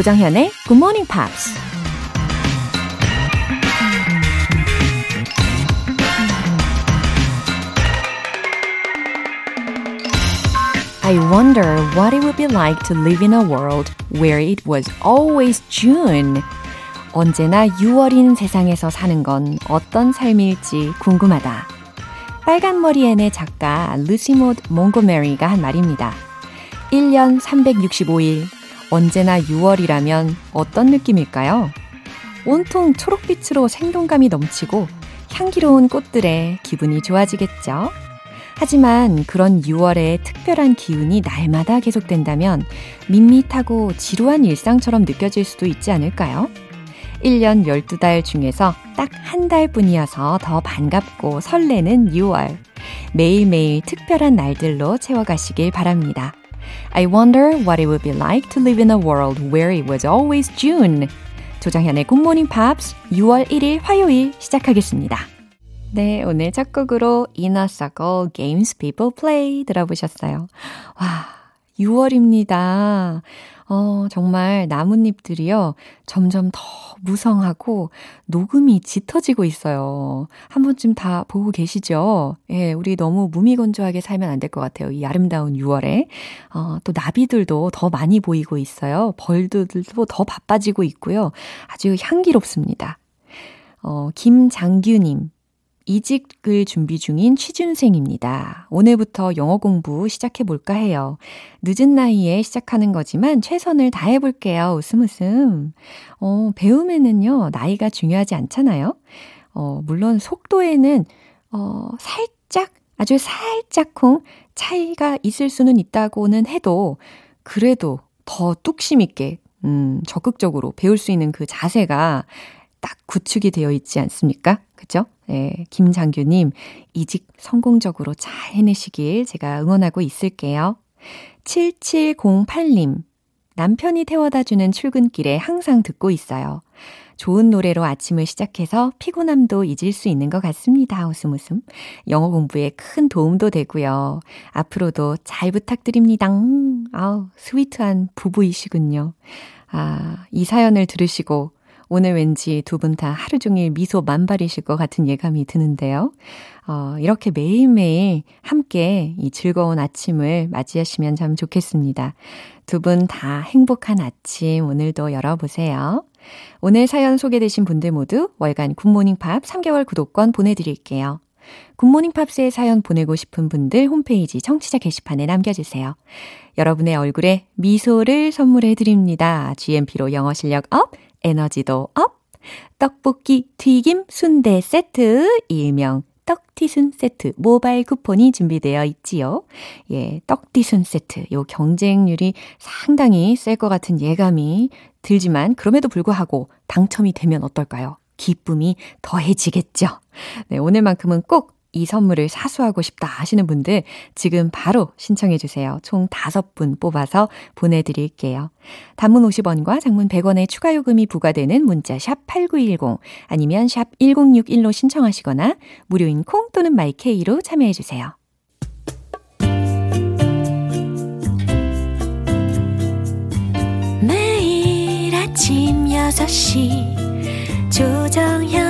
조정현의 Good Morning Pops. I wonder what it would be like to live in a world where it was always June. 언제나 6월인 세상에서 사는 건 어떤 삶일지 궁금하다. 빨간 머리 앤의 작가 루시모드 몽고메리가 한 말입니다. 1년 365일, 언제나 6월이라면 어떤 느낌일까요? 온통 초록빛으로 생동감이 넘치고 향기로운 꽃들에 기분이 좋아지겠죠? 하지만 그런 6월의 특별한 기운이 날마다 계속된다면 밋밋하고 지루한 일상처럼 느껴질 수도 있지 않을까요? 1년 12달 중에서 딱 한 달 뿐이어서 더 반갑고 설레는 6월. 매일매일 특별한 날들로 채워가시길 바랍니다. I wonder what it would be like to live in a world where it was always June. 조장현의 굿모닝 팝스 6월 1일 화요일 시작하겠습니다. 네, 오늘 첫 곡으로 Inner Circle Games People Play 들어보셨어요. 와, 6월입니다. 어, 정말 나뭇잎들이요, 점점 더 무성하고 녹음이 짙어지고 있어요. 한 번쯤 다 보고 계시죠? 예, 우리 너무 무미건조하게 살면 안 될 것 같아요. 이 아름다운 6월에. 어, 또 나비들도 더 많이 보이고 있어요. 벌들도 더 바빠지고 있고요. 아주 향기롭습니다. 어, 김장규님. 이직을 준비 중인 취준생입니다. 오늘부터 영어 공부 시작해 볼까 해요. 늦은 나이에 시작하는 거지만 최선을 다해 볼게요. 웃음 웃음. 어, 배움에는요, 나이가 중요하지 않잖아요. 어, 물론 속도에는, 어, 살짝, 아주 살짝쿵 차이가 있을 수는 있다고는 해도, 그래도 더 뚝심 있게, 음, 적극적으로 배울 수 있는 그 자세가 딱 구축이 되어 있지 않습니까? 그죠? 네, 김장규님, 이직 성공적으로 잘 해내시길 제가 응원하고 있을게요. 7708님, 남편이 태워다 주는 출근길에 항상 듣고 있어요. 좋은 노래로 아침을 시작해서 피곤함도 잊을 수 있는 것 같습니다. 웃음 웃음. 영어 공부에 큰 도움도 되고요. 앞으로도 잘 부탁드립니다. 아우, 스위트한 부부이시군요. 아, 이 사연을 들으시고 오늘 왠지 두 분 다 하루 종일 미소 만발이실 것 같은 예감이 드는데요. 어, 이렇게 매일매일 함께 이 즐거운 아침을 맞이하시면 참 좋겠습니다. 두 분 다 행복한 아침 오늘도 열어보세요. 오늘 사연 소개되신 분들 모두 월간 굿모닝 팝스 3개월 구독권 보내드릴게요. 굿모닝 팝스의 사연 보내고 싶은 분들 홈페이지 청취자 게시판에 남겨주세요. 여러분의 얼굴에 미소를 선물해 드립니다. GMP로 영어 실력 up! 에너지도 up! 떡볶이, 튀김, 순대 세트, 일명 떡티순 세트 모바일 쿠폰이 준비되어 있지요. 예, 떡티순 세트. 요 경쟁률이 상당히 셀 것 같은 예감이 들지만 그럼에도 불구하고 당첨이 되면 어떨까요? 기쁨이 더해지겠죠. 네, 오늘만큼은 꼭 이 선물을 사수하고 싶다 하시는 분들 지금 바로 신청해 주세요. 총 5분 뽑아서 보내드릴게요. 단문 50원과 장문 100원의 추가 요금이 부과되는 문자 샵 8910 아니면 샵 1061로 신청하시거나 무료인 콩 또는 마이케이로 참여해 주세요. 매일 아침 6시 조정현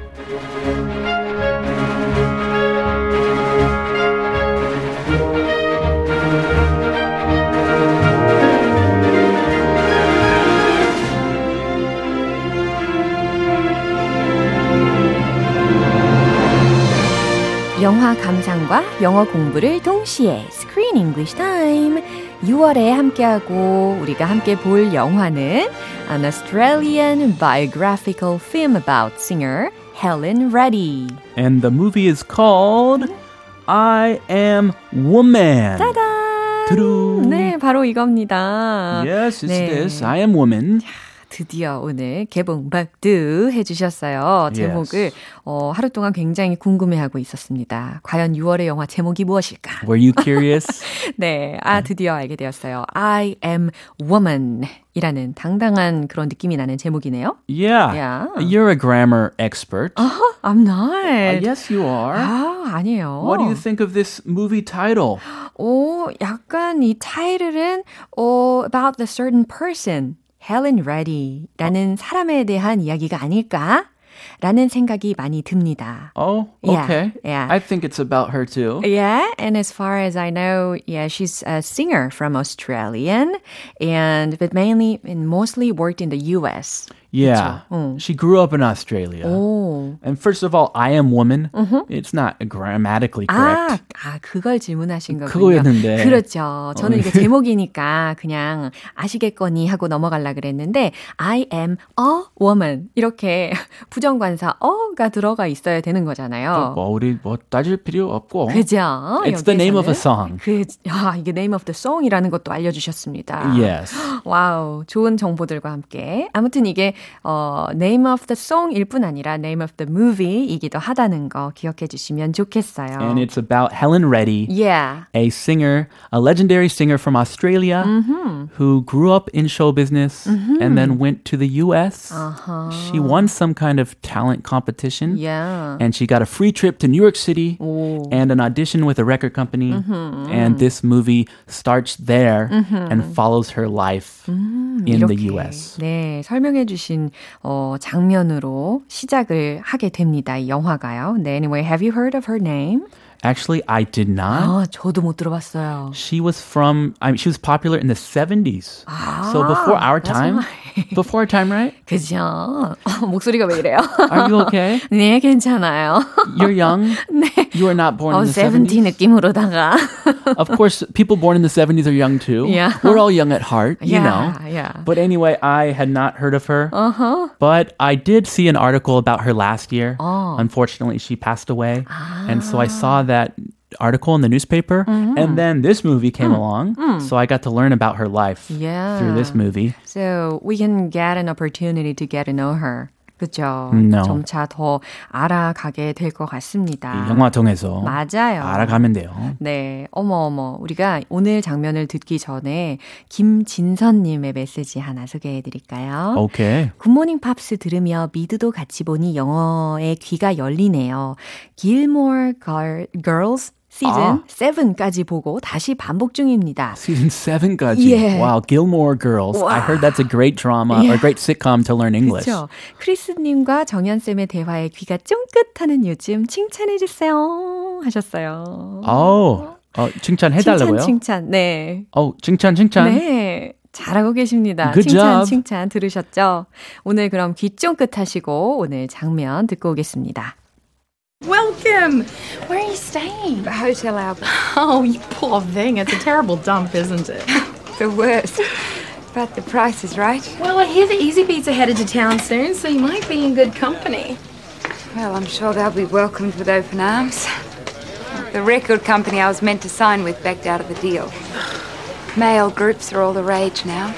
감상과 영어 공부를 동시에 Screen English Time 6월에 함께하고 우리가 함께 볼 영화는 An Australian biographical film about singer Helen Reddy. And the movie is called I Am Woman. 짜잔! 두루. 네, 바로 이겁니다. Yes, it's 네. this. I Am Woman. 드디어 오늘 개봉 박두 해주셨어요. 제목을 Yes. 어, 하루 동안 굉장히 궁금해하고 있었습니다. 과연 6월의 영화 제목이 무엇일까? Were you curious? 네, 아 드디어 알게 되었어요. I am woman 이라는 당당한 그런 느낌이 나는 제목이네요. yeah. Yeah. You're a grammar expert. I'm not. Uh, yes, you are. 아, 아니에요. What do you think of this movie title? 오, 약간 이 타이틀은 어, about the certain person, Helen Reddy라는 사람에 대한 이야기가 아닐까? 라는 생각이 많이 듭니다. Oh, Yeah, okay. yeah. I think it's about her too. Yeah, and as far as I know, yeah, she's a singer from Australian, and but mainly and mostly worked in the U.S. Yeah. 응. She grew up in Australia. 오, And first of all, I am woman. It's not grammatically 아, correct. 아, 그걸 질문하신 거군요. 그거였는데. 그렇죠. 저는 어, 이게 제목이니까 그냥 아시겠거니 하고 넘어가려 그랬는데 I am a woman 이렇게 부정관사 어가 들어가 있어야 되는 거잖아요. 뭐 우리 뭐 따질 필요 없고. 그죠? It's the name of a 여기에서는. song. 그, 아, 이게 name of the song이라는 것도 알려주셨습니다. Yes. 와우, 좋은 정보들과 함께. 아무튼 이게, 어, name of the song일 뿐 아니라 name of the movie이기도 하다는 거 기억해 주시면 좋겠어요. And it's about Helen Reddy, yeah. a singer, a legendary singer from Australia who grew up in show business and then went to the US. She won some kind of talent competition. Yeah. And she got a free trip to New York City 오. and an audition with a record company. And this movie starts there and follows her life in the 이렇게, US. 네, 설명해 주 신 어, 장면으로 시작을 하게 됩니다. 이 영화가요. 네, anyway, have you heard of her name? Actually, I did not. 아, 저도 못 들어봤어요. She was from, I mean, she was popular in the 70s. so before our that's time. before our time, right? 그죠? 어, 목소리가 왜 이래요? Are you okay? 네, 괜찮아요. You're young. 네. You were not born 어, in the 70 70s. 느낌으로다가. Of course, people born in the 70s are young too. Yeah. We're all young at heart, you yeah, know. yeah. But anyway, I had not heard of her. Uh-huh. But I did see an article about her last year. Oh. Unfortunately, she passed away. And so I saw that article in the newspaper. And then this movie came along. So I got to learn about her life Yeah. through this movie. So we can get an opportunity to get to know her. 그죠? No. 점차 더 알아가게 될것이 같습니다. 영화 통해서 맞아요. 알아가면 돼요. 네, 어머, 어머. 우리가 오늘 장면을 듣기 전에 김진선님의 메시지 하나 소개해 드릴까요? 오케이. 굿모닝 팝스 들으며 미드도 같이 보니 영어에 귀가 열리네요. Gilmore Girl- Girls 시즌 아. 7까지 보고 다시 반복 중입니다. Season 7까지. Yeah. Wow, Gilmore Girls. I heard that's a great drama or Yeah. a great sitcom to learn English. 그렇죠. 크리스 님과 정연쌤의 대화에 귀가 쫑긋하는 요즘 칭찬해 주세요 하셨어요. 어, 어, 칭찬해 달라고요? 칭찬 칭찬. 네. 어, 칭찬, 칭찬. 네. 잘하고 계십니다. Good 칭찬 job. 칭찬 들으셨죠? 오늘 그럼 귀 쫑긋 하시고 오늘 장면 듣고 오겠습니다. Welcome! Where are you staying? The Hotel Albert. Oh, you poor thing. It's a terrible dump, isn't it? The worst. But the price is right. Well, I hear the Easy Beats are headed to town soon, so you might be in good company. Well, I'm sure they'll be welcomed with open arms. The record company I was meant to sign with backed out of the deal. Male groups are all the rage now.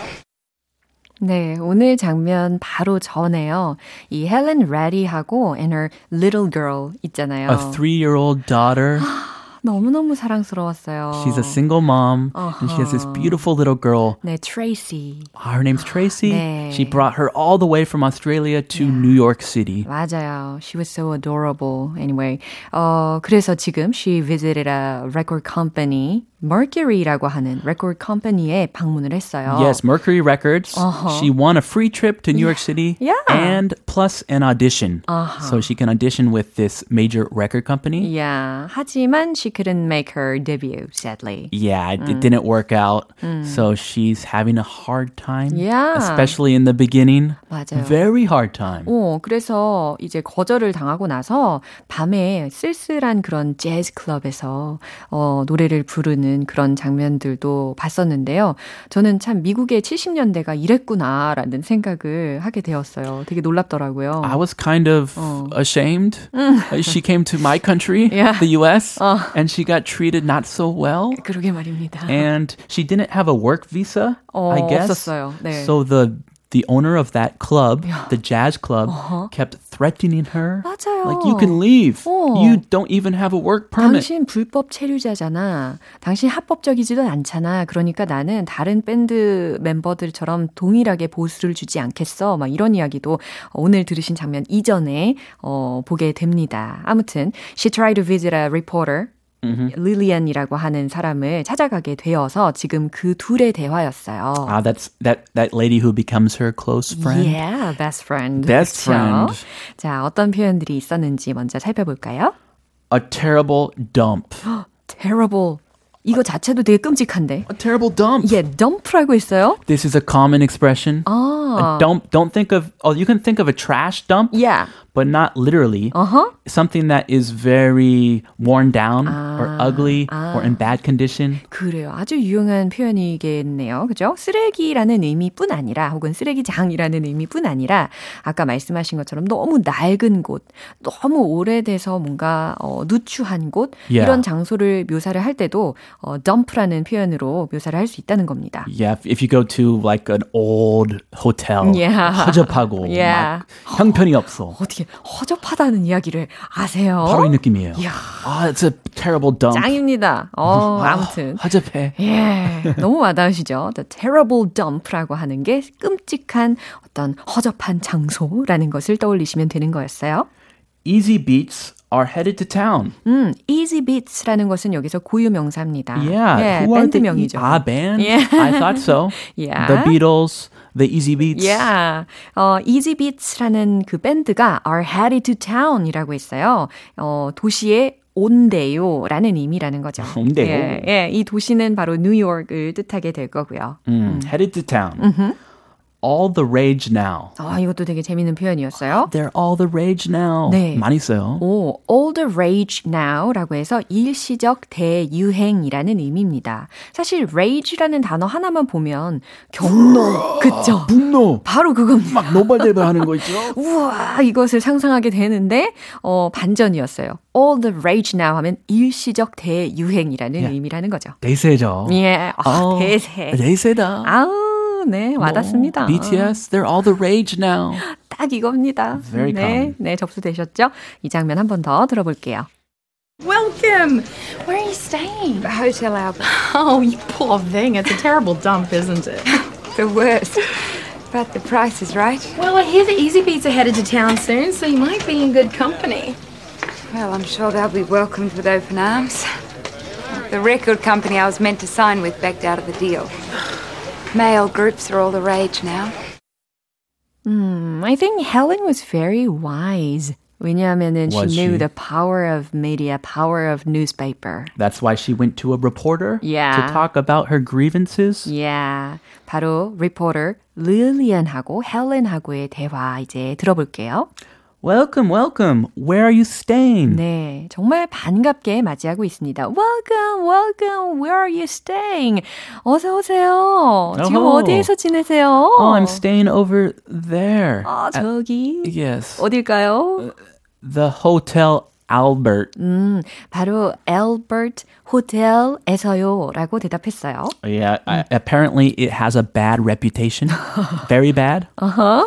네, 오늘 장면 바로 전에요. 이 헬렌 레디하고 and her little girl 있잖아요. A three-year-old daughter. 너무너무 사랑스러웠어요. She's a single mom, and she has this beautiful little girl. 네, 트레이시. Her name's Tracy. 네. She brought her all the way from Australia to New York City. 맞아요. She was so adorable. Anyway, 어, 그래서 지금 she visited a record company, Mercury라고 하는 record company에 방문을 했어요. Yes, Mercury Records. She won a free trip to New York City Yeah. and plus an audition. So she can audition with this major record company. Yeah. 하지만 she couldn't make her debut, sadly. Yeah, it, it didn't work out. So she's having a hard time. Yeah. Especially in the beginning. 맞아요. Very hard time. 어, 그래서 이제 거절을 당하고 나서 밤에 쓸쓸한 그런 재즈 클럽에서 어, 노래를 부르는 그런 장면들도 봤었는데요. 저는 참 미국의 70년대가 이랬구나라는 생각을 하게 되었어요. 되게 놀랍더라고요. I was kind of ashamed. Uh, she came to my country, Yeah. the US, and she got treated not so well. 그러게 말입니다. And she didn't have a work visa, 어, I guess. 없었어요. 네. So the the owner of that club, the jazz club, kept threatening her. 맞아요. Like you can leave. 어. You don't even have a work permit. 당신 불법 체류자잖아. 당신 합법적이지도 않잖아. 그러니까 나는 다른 밴드 멤버들처럼 동일하게 보수를 주지 않겠어. 막 이런 이야기도 오늘 들으신 장면 이전에 어, 보게 됩니다. 아무튼 she tried to visit a reporter. 릴리안이라고 하는 사람을 찾아가게 되어서 지금 그 둘의 대화였어요. Ah, that's that that lady who becomes her close friend. Yeah, best friend. Best 그쵸? friend. 자, 어떤 표현들이 있었는지 먼저 살펴볼까요? A terrible dump. terrible. 이거 자체도 되게 끔찍한데. A terrible dump. 예, dump라고 있어요. This is a common expression. 아. A dump. Don't think of. Oh, you can think of a trash dump, Yeah. but not literally. Uh-huh. Something that is very worn down or ugly or in bad condition. 그래요. 아주 유용한 표현이겠네요. 그죠? 쓰레기라는 의미뿐 아니라 혹은 쓰레기장이라는 의미뿐 아니라 아까 말씀하신 것처럼 너무 낡은 곳, 너무 오래돼서 뭔가 어, 누추한 곳 Yeah. 이런 장소를 묘사를 할 때도 어, dump라는 표현으로 묘사를 할 수 있다는 겁니다. Yeah, if you go to like an old hotel, Yeah. 허접하고 Yeah. 막 형편이 없어. 어떻게 허접하다는 이야기를 아세요? 바로 이 느낌이에요. 이야. Ah, it's a terrible dump. 짱입니다. 어, 아, 아무튼. 허접해. 예, 너무 와닿으시죠? The terrible dump라고 하는 게 끔찍한 어떤 허접한 장소라는 것을 떠올리시면 되는 거였어요. Easy beats are headed to town. 음, Easy Beats라는 것은 여기서 고유 명사입니다. Yeah, 예, who are the 밴드명이죠. Ah, band. Yeah. I thought so. Yeah. The Beatles, the Easy Beats. Yeah. 어, Easy Beats라는 그 밴드가 are headed to town이라고 했어요. 어, 도시에 온대요 라는 의미라는 거죠. 온대요. 예, 예, 이 도시는 바로 뉴욕을 뜻하게 될 거고요. Mm, headed to town. All the rage now. 아, 이것도 되게 재밌는 표현이었어요. They're all the rage now. 네. 많이 써요. 오, all the rage now라고 해서 일시적 대유행이라는 의미입니다. 사실 rage라는 단어 하나만 보면 경로, 그쵸? 분노. 바로 그겁니다. 막 노발대발하는 거 있죠? 우와, 이것을 상상하게 되는데, 어, 반전이었어요. all the rage now 하면 일시적 대유행이라는 예. 의미라는 거죠. 대세죠. 예, 아, 어, 대세. 대세다. 아우, 네, 와닿습니다. BTS, they're all the rage now. 딱 이겁니다. Very 네, common. 네, 접수되셨죠? 이 장면 한 번 더 들어볼게요. Welcome. Where are you staying? Hotel Albert. Oh, you poor thing. It's a terrible dump, isn't it? The worst. But the price is right. well, I hear the Easy Beats are headed to town soon, so you might be in good company. Well, I'm sure they'll be welcomed with open arms. The record company I was meant to sign with backed out of the deal. Male groups are all the rage now. Hmm, I think Helen was very wise. 왜냐하면은 she Was knew she? the power of media, power of newspaper. That's why she went to a reporter Yeah. to talk about her grievances. Yeah. 바로 reporter 릴리안하고 헬렌하고의 대화 이제 들어볼게요. Welcome, welcome. Where are you staying? 네, 정말 반갑게 맞이하고 있습니다. Welcome, welcome. Where are you staying? 어서 오세요. 지금 어허. 어디에서 지내세요? Oh, I'm staying over there. 아, At- 저기 yes. 어딜까요? The Hotel Albert. 음, 바로 Albert 호텔에서요라고 대답했어요. Yeah, I, apparently it has a bad reputation. Very bad. Uh-huh.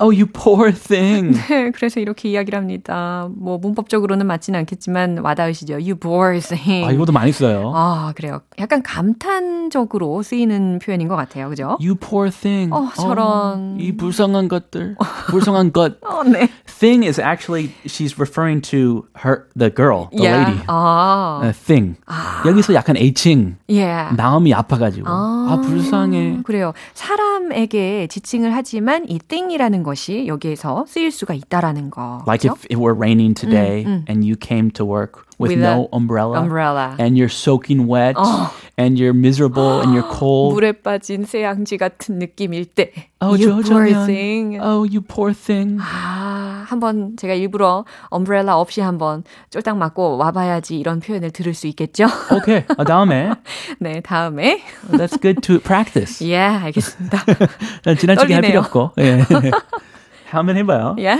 Oh, you poor thing. 네, 그래서 이렇게 이야기를 합니다. 뭐 문법적으로는 맞지는 않겠지만 와닿으시죠? You poor thing. 아, 이것도 많이 써요. 아, 그래요. 약간 감탄적으로 쓰이는 표현인 것 같아요. 그죠? You poor thing. 어, 저런. 이 불쌍한 것들. 불쌍한 것. 어, 네. Thing is actually she's referring to her the girl, the Yeah. lady. 아, Uh, thing. 여기서 약간 애칭. yeah. 마음이 아파 가지고. 아, 아, 불쌍해. 그래요. 사람 에게 지칭을 하지만 이 thing이라는 것이 여기에서 쓰일 수가 있다라는 거. Like if it were raining today and you came to work with, With no umbrella, umbrella. and you're soaking wet and you're miserable and you're cold. 물에 빠진 새양지 같은 느낌일 때. Oh, you poor thing. Oh, you poor thing. 아, 한번 제가 일부러 엄브렐라 없이 한번 쫄딱 맞고 와봐야지 이런 표현을 들을 수 있겠죠? Okay, 아, 다음에. 네, 다음에. That's good to practice. 예, 알겠습니다. 지나치게 할 떨리네요. 필요 없고. 예. 한번 해봐요. 예?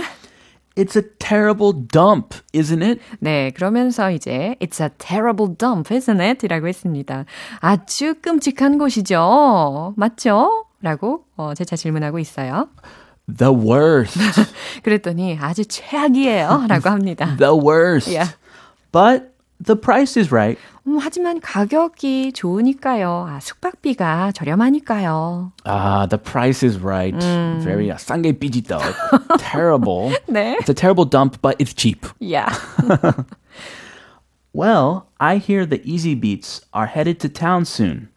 It's a terrible dump, isn't it? 네, 그러면서 이제 It's a terrible dump, isn't it? 이라고 했습니다. 아주 끔찍한 곳이죠. 맞죠? 라고 어, 재차 질문하고 있어요. The worst. 그랬더니 아주 최악이에요. 라고 합니다. the worst. Yeah. But the price is right. 음, 하지만 가격이 좋으니까요. 아, 숙박비가 저렴하니까요. Ah, the price is right. Very uh, 싼게 삐지떡. terrible. 네. It's a terrible dump, but it's cheap. Yeah. Well, I hear the Easy Beats are headed to town soon.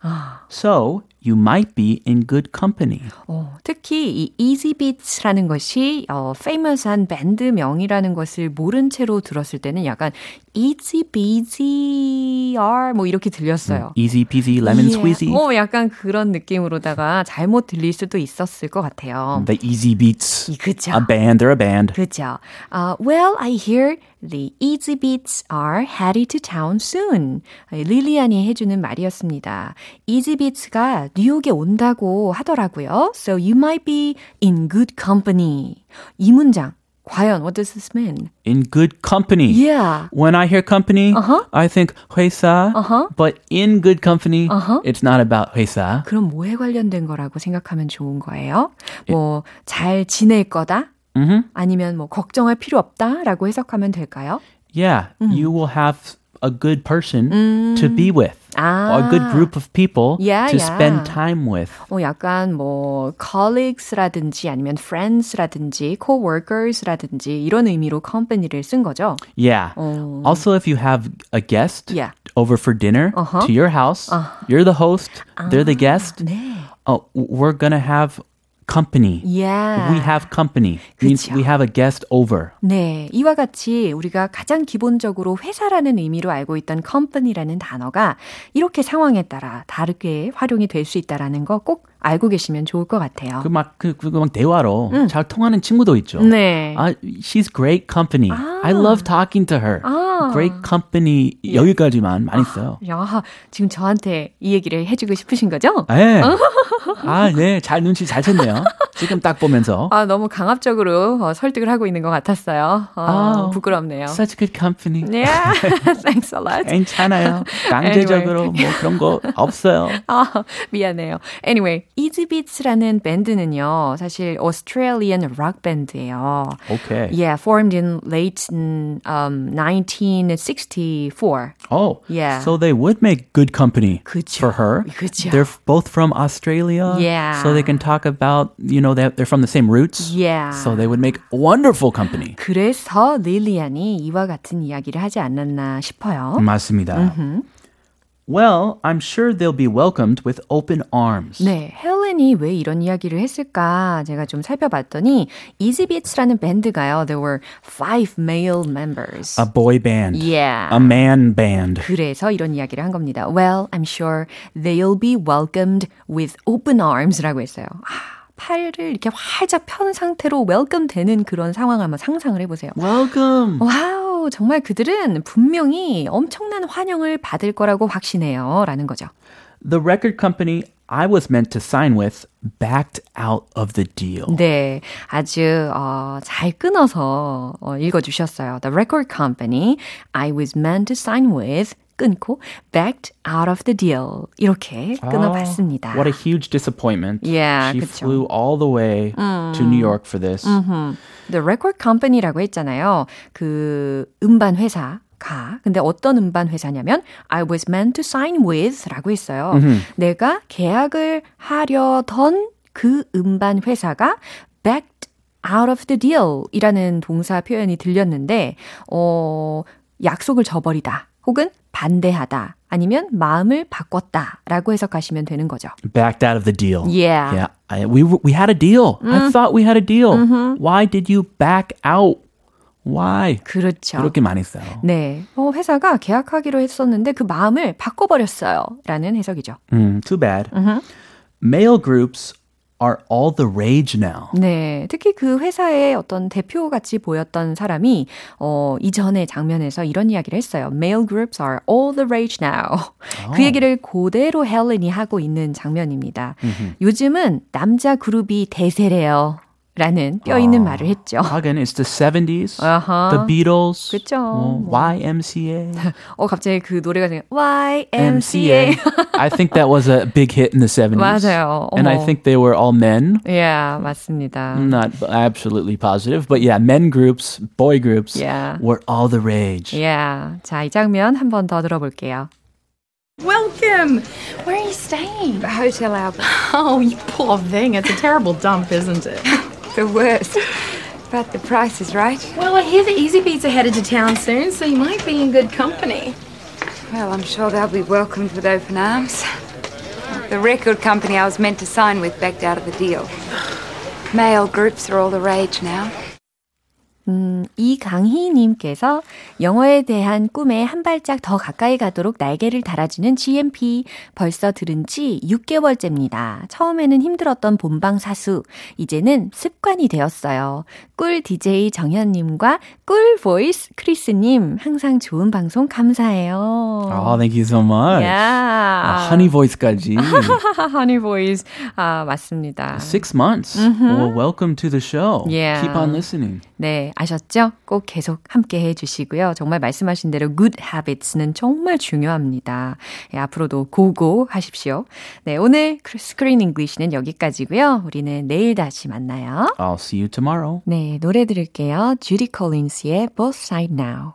so you might be in good company. 어, 특히 이 Easy Beats라는 것이 어, famous한 밴드 명이라는 것을 모른 채로 들었을 때는 약간 Easy Busy R 뭐 이렇게 들렸어요. Easy peasy lemon 예. squeezy. 어, 약간 그런 느낌으로다가 잘못 들릴 수도 있었을 것 같아요. The Easy Beats. 그죠. A band, they're a band. 그죠. Uh, well, I hear the Easy Beats are headed to town soon. 릴리안이 해주는 말이었습니다. Easy Beats가 뉴욕에 온다고 하더라고요. So you might be in good company. 이 문장. 과연 what does this mean? In good company. Yeah. When I hear company, Uh-huh. I think 회사. Uh-huh. But in good company, Uh-huh. it's not about 회사. 그럼 뭐에 관련된 거라고 생각하면 좋은 거예요? 뭐 잘 지낼 거다? Mhm. 아니면 뭐 걱정할 필요 없다라고 해석하면 될까요? Yeah, Mm. you will have a good person to be with. 아. A good group of people Yeah, to yeah. spend time with. 어, 약간 뭐 colleagues라든지 아니면 friends라든지 coworkers라든지 이런 의미로 company를 쓴 거죠. Yeah. 어. Also, if you have a guest Yeah. over for dinner Uh-huh. to your house, you're the host, they're the guest. 네. Oh, we're gonna have company. Yeah. We have company. Means 그쵸. we have a guest over. 네, 이와 같이 우리가 가장 기본적으로 회사라는 의미로 알고 있던 company라는 단어가 이렇게 상황에 따라 다르게 활용이 될 수 있다라는 거 꼭 알고 계시면 좋을 것 같아요. 그 막 그, 그, 막 대화로 잘 통하는 친구도 있죠. 네. 아, she's great company. I love talking to her. 아. Great company 여기까지만 많이 써요. 야, 지금 저한테 이 얘기를 해주고 싶으신 거죠? 네. 아, 네. 잘 눈치 잘 챘네요. 지금 딱 보면서. 아, 너무 강압적으로 어, 설득을 하고 있는 것 같았어요. 어, 아, 부끄럽네요. Such good company. Yeah, thanks a lot. 괜찮아요. 강제적으로 뭐 그런 거 없어요. 아, 미안해요. Anyway, EasyBeats라는 밴드는요, 사실 Australian rock 밴드예요. Okay. Yeah, formed in late um, 1964. Oh, Yeah. So they would make good company 그쵸. for her. 그쵸. They're both from Australia. Yeah. So they can talk about, you know, they're, they're from the same roots. Yeah. So they would make wonderful company. 그래서 릴리안이 이와 같은 이야기를 하지 않았나 싶어요. 맞습니다. Well, I'm sure they'll be welcomed with open arms. 네, 헬렌이 왜 이런 이야기를 했을까 제가 좀 살펴봤더니 이지비츠라는 밴드가요. There were five male members. A boy band. Yeah. A man band. 그래서 이런 이야기를 한 겁니다. Well, I'm sure they'll be welcomed with open arms라고 했어요. 아, 팔을 이렇게 활짝 편 상태로 웰컴 되는 그런 상황을 한번 상상을 해보세요. Welcome. 와우, 정말 그들은 분명히 엄청난 환영을 받을 거라고 확신해요. 라는 거죠. The record company I was meant to sign with backed out of the deal. 네, 아주 어, 잘 끊어서 어, 읽어주셨어요. The record company I was meant to sign with 끊고 backed out of the deal 이렇게 끊어봤습니다. What a huge disappointment. Yeah, she 그쵸. flew all the way to New York for this. The record company라고 했잖아요. 그 음반 회사. 가. 근데 어떤 음반 회사냐면 I was meant to sign with라고 했어요. 내가 계약을 하려던 그 음반 회사가 backed out of the deal이라는 동사 표현이 들렸는데 어 약속을 저버리다 혹은 반대하다 아니면 마음을 바꿨다라고 해석하시면 되는 거죠. Backed out of the deal. Yeah. Yeah. I, we we had a deal. I thought we had a deal. Why did you back out? Why? 그렇죠. 그렇게 많이 써요. 네. 어, 회사가 계약하기로 했었는데 그 마음을 바꿔버렸어요. 라는 해석이죠. Mm, too bad. Male groups are all the rage now. 네. 특히 그 회사의 어떤 대표 같이 보였던 사람이, 어, 이전의 장면에서 이런 이야기를 했어요. Male groups are all the rage now. 그 얘기를 그대로 헬렌이 하고 있는 장면입니다. 요즘은 남자 그룹이 대세래요. 라는 뼈 있는 말을 했죠. Again, it's the 70s. 아하. The Beatles. 그쵸. 뭐, YMCA. 어, 갑자기 그 노래가 생각, YMCA. I think that was a big hit in the 70s. 맞아요. And I 어머. think they were all men. yeah, 맞습니다. I'm not absolutely positive, but yeah, men groups, boy groups Yeah. were all the rage. yeah. 자, 이 장면 한 번 더 들어볼게요. Welcome. Where are you staying? Hotel Albert. Oh, you poor thing. It's a terrible dump, isn't it? The worst. But the price is right. well, I hear the Easy Beats are headed to town soon, so you might be in good company. Well, I'm sure they'll be welcomed with open arms. The record company I was meant to sign with backed out of the deal. Male groups are all the rage now. 음, 이강희님께서 영어에 대한 꿈에 한 발짝 더 가까이 가도록 날개를 달아주는 GMP. 벌써 들은 지 6개월째입니다. 처음에는 힘들었던 본방 사수. 이제는 습관이 되었어요. 꿀 DJ 정현님과 꿀 voice 크리스님. 항상 좋은 방송 감사해요. Oh, thank you so much. Yeah. 아, honey voice까지. Honey voice. 아, 맞습니다. Six months. Well, welcome to the show. Yeah. Keep on listening. 네, 아셨죠? 꼭 계속 함께 해 주시고요. 정말 말씀하신 대로 good habits는 정말 중요합니다. 예, 앞으로도 go go 하십시오. 네, 오늘 Screen English는 여기까지고요. 우리는 내일 다시 만나요. I'll see you tomorrow. 네, 노래 들을게요. 주디 콜린스의 Both Sides Now.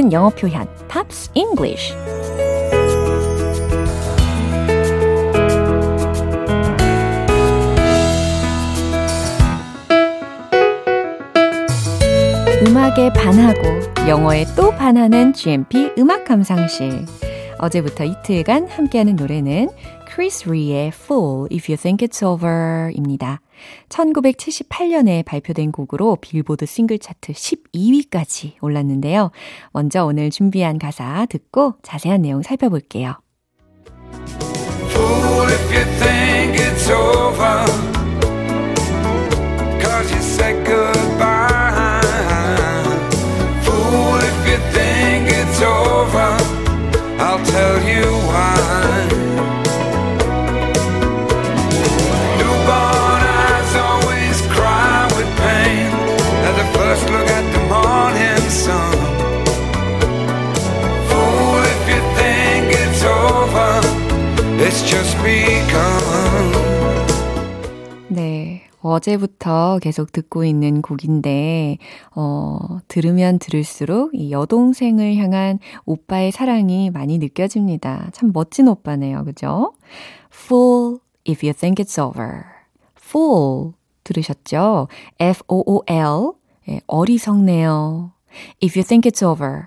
배우는 영어 표현 Pops English 음악에 반하고 영어에 또 반하는 GMP 음악 감상실. 어제부터 이틀간 함께하는 노래는 크리스 리의 Fool If You Think It's Over 입니다. 1978년에 발표된 곡으로 빌보드 싱글 차트 12위까지 올랐는데요. 먼저 오늘 준비한 가사 듣고 자세한 내용 살펴볼게요. Fool if you think it's over. 어제부터 계속 듣고 있는 곡인데, 어, 들으면 들을수록 이 여동생을 향한 오빠의 사랑이 많이 느껴집니다. 참 멋진 오빠네요. 그죠? Fool if you think it's over. Fool. 들으셨죠? F-O-O-L. 예, 어리석네요. If you think it's over.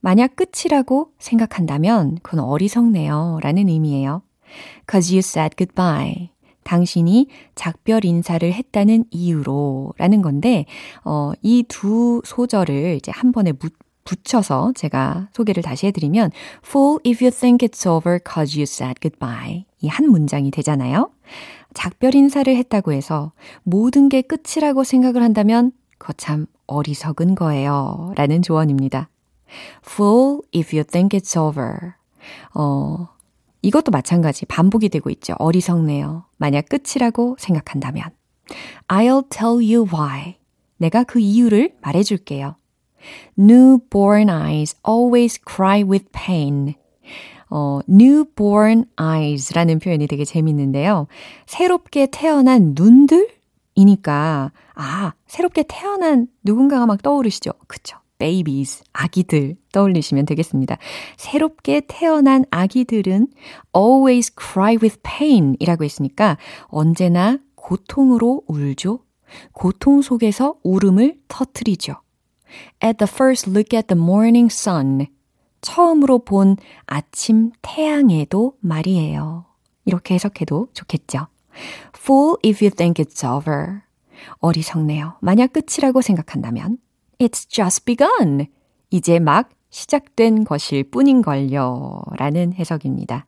만약 끝이라고 생각한다면 그건 어리석네요. 라는 의미예요. Cause you said goodbye. 당신이 작별 인사를 했다는 이유로 라는 건데, 어, 이 두 소절을 이제 한 번에 묻, 붙여서 제가 소개를 다시 해드리면, Fool if you think it's over cause you said goodbye. 이 한 문장이 되잖아요. 작별 인사를 했다고 해서 모든 게 끝이라고 생각을 한다면, 그거 참 어리석은 거예요. 라는 조언입니다. Fool if you think it's over. 어, 이것도 마찬가지 반복이 되고 있죠. 어리석네요. 만약 끝이라고 생각한다면. I'll tell you why. 내가 그 이유를 말해줄게요. Newborn eyes always cry with pain. 어, newborn eyes라는 표현이 되게 재밌는데요. 새롭게 태어난 눈들 이니까, 아, 새롭게 태어난 누군가가 막 떠오르시죠? 그쵸. Babies, 아기들 떠올리시면 되겠습니다. 새롭게 태어난 아기들은 always cry with pain 이라고 했으니까 언제나 고통으로 울죠. 고통 속에서 울음을 터트리죠. At the first look at the morning sun. 처음으로 본 아침 태양에도 말이에요. 이렇게 해석해도 좋겠죠. Fool if you think it's over. 어리석네요. 만약 끝이라고 생각한다면 It's just begun. 이제 막 시작된 것일 뿐인걸요. 라는 해석입니다.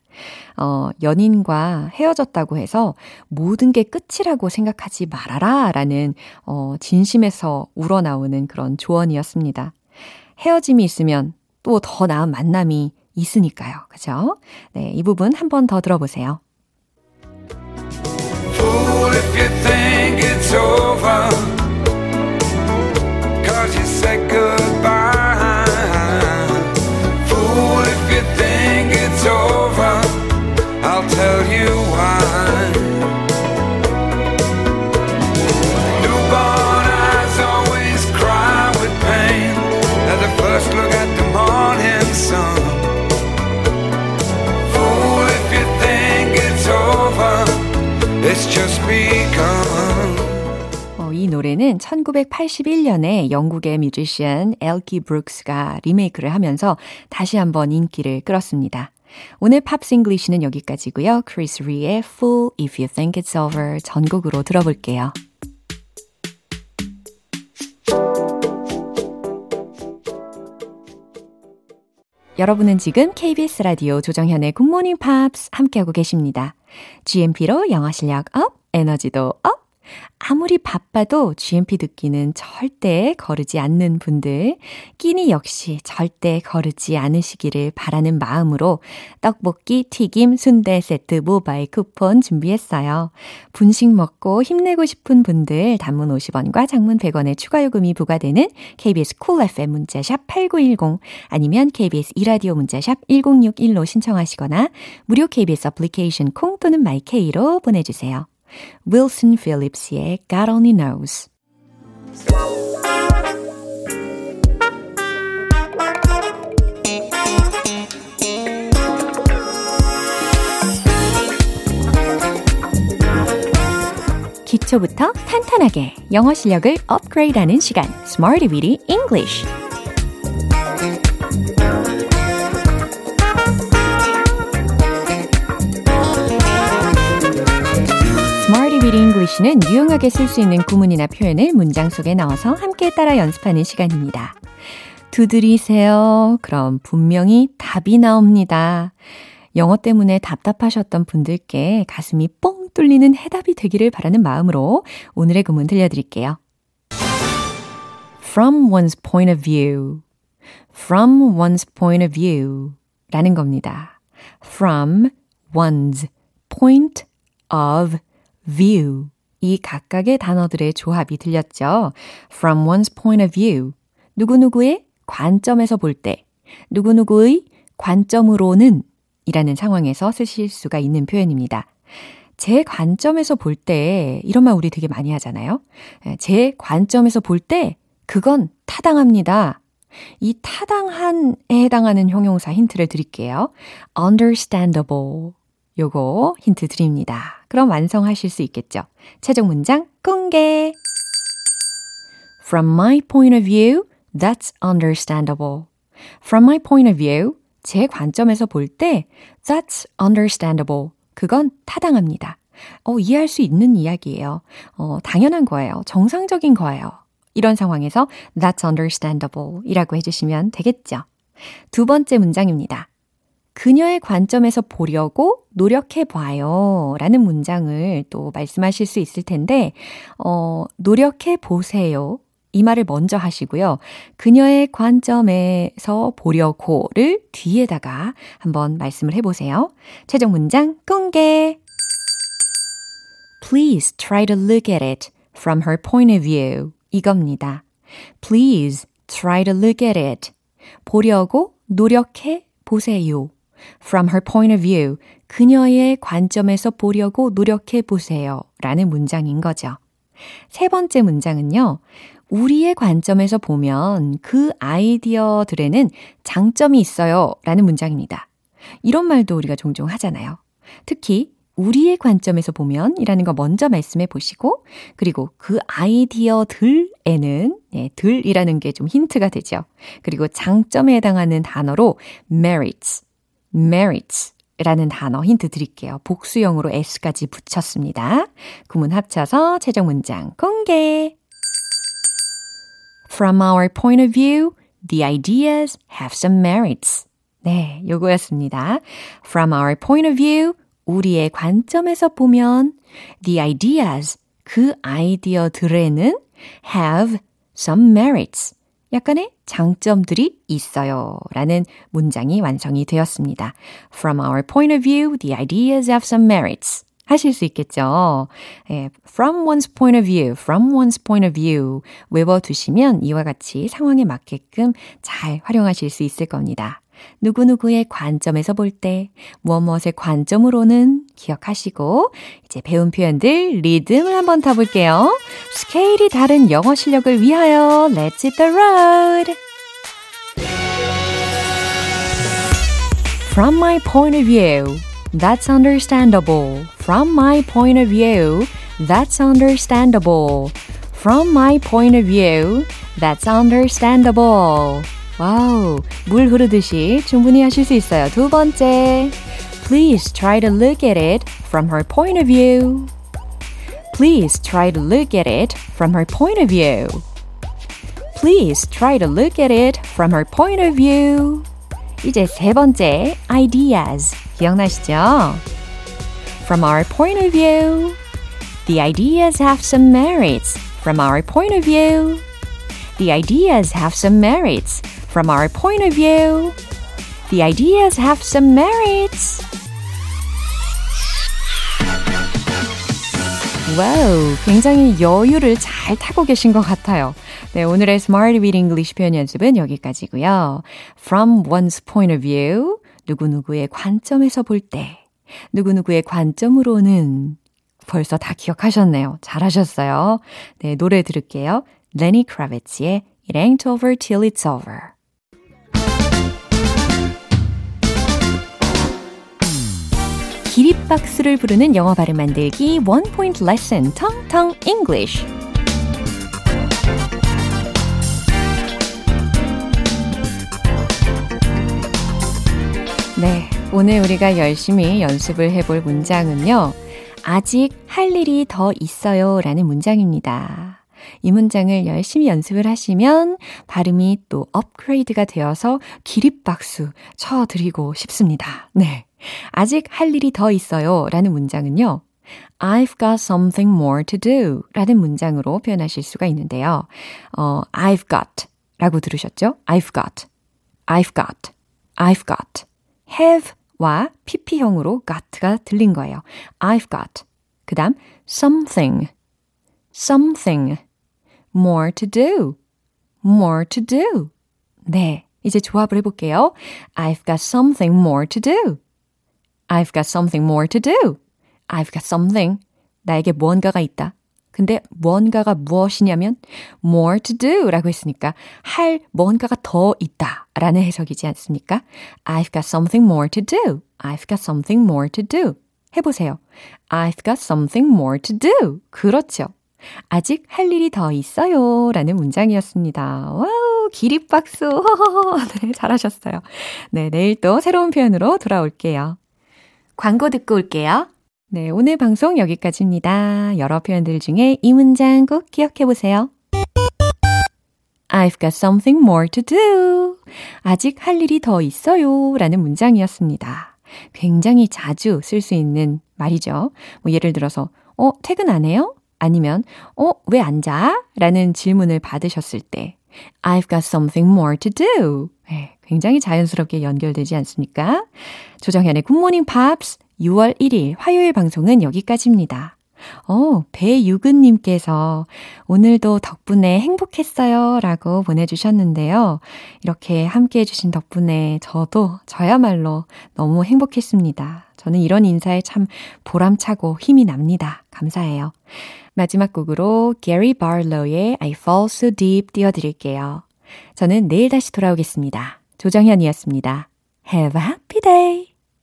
어, 연인과 헤어졌다고 해서 모든 게 끝이라고 생각하지 말아라. 라는, 어, 진심에서 우러나오는 그런 조언이었습니다. 헤어짐이 있으면 또 더 나은 만남이 있으니까요. 그죠? 네, 이 부분 한 번 더 들어보세요. Fool 노래는 1981년에 영국의 뮤지션 엘키 브룩스가 리메이크를 하면서 다시 한번 인기를 끌었습니다. 오늘 Pops English는 여기까지고요. 크리스 리의 Fool If You Think It's Over 전곡으로 들어볼게요. 여러분은 지금 KBS 라디오 조정현의 굿모닝 팝스 함께하고 계십니다. GMP로 영어 실력 up, 에너지도 up, 아무리 바빠도 GMP 듣기는 절대 거르지 않는 분들, 끼니 역시 절대 거르지 않으시기를 바라는 마음으로 떡볶이, 튀김, 순대 세트 모바일 쿠폰 준비했어요. 분식 먹고 힘내고 싶은 분들 단문 50원과 장문 100원의 추가 요금이 부과되는 KBS Cool FM 문자샵 8910 아니면 KBS 2라디오 문자샵 1061로 신청하시거나 무료 KBS 애플리케이션 콩 또는 마이케이로 보내주세요. Wilson Phillips의 God Only Knows. 기초부터 탄탄하게 영어 실력을 업그레이드하는 시간, Smarty Weedy English. English는 유용하게 쓸 수 있는 구문이나 표현을 문장 속에 넣어서 함께 따라 연습하는 시간입니다. 두드리세요. 그럼 분명히 답이 나옵니다. 영어 때문에 답답하셨던 분들께 가슴이 뻥 뚫리는 해답이 되기를 바라는 마음으로 오늘의 구문 들려드릴게요. From one's point of view. From one's point of view. 라는 겁니다. From one's point of view. 이 각각의 단어들의 조합이 들렸죠. From one's point of view. 누구누구의 관점에서 볼 때, 누구누구의 관점으로는 이라는 상황에서 쓰실 수가 있는 표현입니다. 제 관점에서 볼 때, 이런 말 우리 되게 많이 하잖아요. 제 관점에서 볼 때, 그건 타당합니다. 이 타당한에 해당하는 형용사 힌트를 드릴게요. understandable. 요거 힌트 드립니다. 그럼 완성하실 수 있겠죠? 최종 문장 공개! From my point of view, that's understandable. From my point of view, 제 관점에서 볼 때, that's understandable. 그건 타당합니다. 어, 이해할 수 있는 이야기예요. 어, 당연한 거예요. 정상적인 거예요. 이런 상황에서 that's understandable 이라고 해주시면 되겠죠. 두 번째 문장입니다. 그녀의 관점에서 보려고 노력해 봐요. 라는 문장을 또 말씀하실 수 있을 텐데, 어, 노력해 보세요. 이 말을 먼저 하시고요. 그녀의 관점에서 보려고를 뒤에다가 한번 말씀을 해보세요. 최종 문장 공개! Please try to look at it from her point of view. 이겁니다. Please try to look at it. 보려고 노력해 보세요. From her point of view. 그녀의 관점에서 보려고 노력해 보세요. 라는 문장인 거죠. 세 번째 문장은요. 우리의 관점에서 보면 그 아이디어들에는 장점이 있어요. 라는 문장입니다. 이런 말도 우리가 종종 하잖아요. 특히 우리의 관점에서 보면 이라는 거 먼저 말씀해 보시고 그리고 그 아이디어들에는 예, 들이라는 게 좀 힌트가 되죠. 그리고 장점에 해당하는 단어로 merits, merits 라는 단어 힌트 드릴게요. 복수형으로 s까지 붙였습니다. 구문 합쳐서 최종 문장 공개. From our point of view, the ideas have some merits. 네, 요거였습니다. From our point of view, 우리의 관점에서 보면 the ideas, 그 아이디어들에는 have some merits. 약간의 장점들이 있어요. 라는 문장이 완성이 되었습니다. From our point of view, the ideas have some merits. 하실 수 있겠죠. 예, from one's point of view, from one's point of view 외워두시면 이와 같이 상황에 맞게끔 잘 활용하실 수 있을 겁니다. 누구누구의 관점에서 볼 때, 무엇 무엇의 관점으로는 기억하시고, 이제 배운 표현들 리듬을 한번 타볼게요. 스케일이 다른 영어 실력을 위하여 Let's hit the road! From my point of view, that's understandable. From my point of view, that's understandable. From my point of view, that's understandable. 와우, 물 흐르듯이 충분히 하실 수 있어요. 두 번째. Please try to look at it from her point of view. Please try to look at it from her point of view. Please try to look at it from her point of view. 이제 세 번째, ideas. 기억나시죠? From our point of view. The ideas have some merits. From our point of view. The ideas have some merits. From our point of view, the ideas have some merits. 와우, 굉장히 여유를 잘 타고 계신 것 같아요. 네, 오늘의 Smart Read English 표현 연습은 여기까지고요. From one's point of view, 누구누구의 관점에서 볼 때, 누구누구의 관점으로는 벌써 다 기억하셨네요. 잘하셨어요. 네, 노래 들을게요. Lenny Kravitz의 It Ain't Over Till It's Over. 기립박수를 부르는 영어 발음 만들기 원 포인트 레슨 텅텅 English. 네, 오늘 우리가 열심히 연습을 해볼 문장은요. 아직 할 일이 더 있어요 라는 문장입니다. 이 문장을 열심히 연습을 하시면 발음이 또 업그레이드가 되어서 기립박수 쳐드리고 싶습니다. 네. 아직 할 일이 더 있어요 라는 문장은요. I've got something more to do 라는 문장으로 표현하실 수가 있는데요. 어, I've got 라고 들으셨죠? I've got, I've got, I've got. have와 pp형으로 got가 들린 거예요. I've got. 그 다음 something, something. More to do, more to do. 네, 이제 조합을 해볼게요. I've got something more to do. I've got something more to do. I've got something. 나에게 무언가가 있다. 근데 무언가가 무엇이냐면 more to do 라고 했으니까 할 무언가가 더 있다 라는 해석이지 않습니까? I've got something more to do. I've got something more to do. 해보세요. I've got something more to do. 그렇죠. 아직 할 일이 더 있어요. 라는 문장이었습니다. Wow, 기립박수. 네, 잘하셨어요. 네, 내일 또 새로운 표현으로 돌아올게요. 광고 듣고 올게요. 네, 오늘 방송 여기까지입니다. 여러 표현들 중에 이 문장 꼭 기억해 보세요. I've got something more to do. 아직 할 일이 더 있어요. 라는 문장이었습니다. 굉장히 자주 쓸 수 있는 말이죠. 뭐 예를 들어서, 어, 퇴근 안 해요? 아니면, 어, 왜 안 자? 라는 질문을 받으셨을 때, I've got something more to do. 네, 굉장히 자연스럽게 연결되지 않습니까? 조정현의 굿모닝 팝스 6월 1일 화요일 방송은 여기까지입니다. 어, 배유근님께서 오늘도 덕분에 행복했어요 라고 보내주셨는데요. 이렇게 함께 해주신 덕분에 저도 저야말로 너무 행복했습니다. 저는 이런 인사에 참 보람차고 힘이 납니다. 감사해요. 마지막 곡으로 Gary Barlow의 I Fall So Deep 띄워드릴게요. 저는 내일 다시 돌아오겠습니다. 조정현이었습니다. Have a happy day!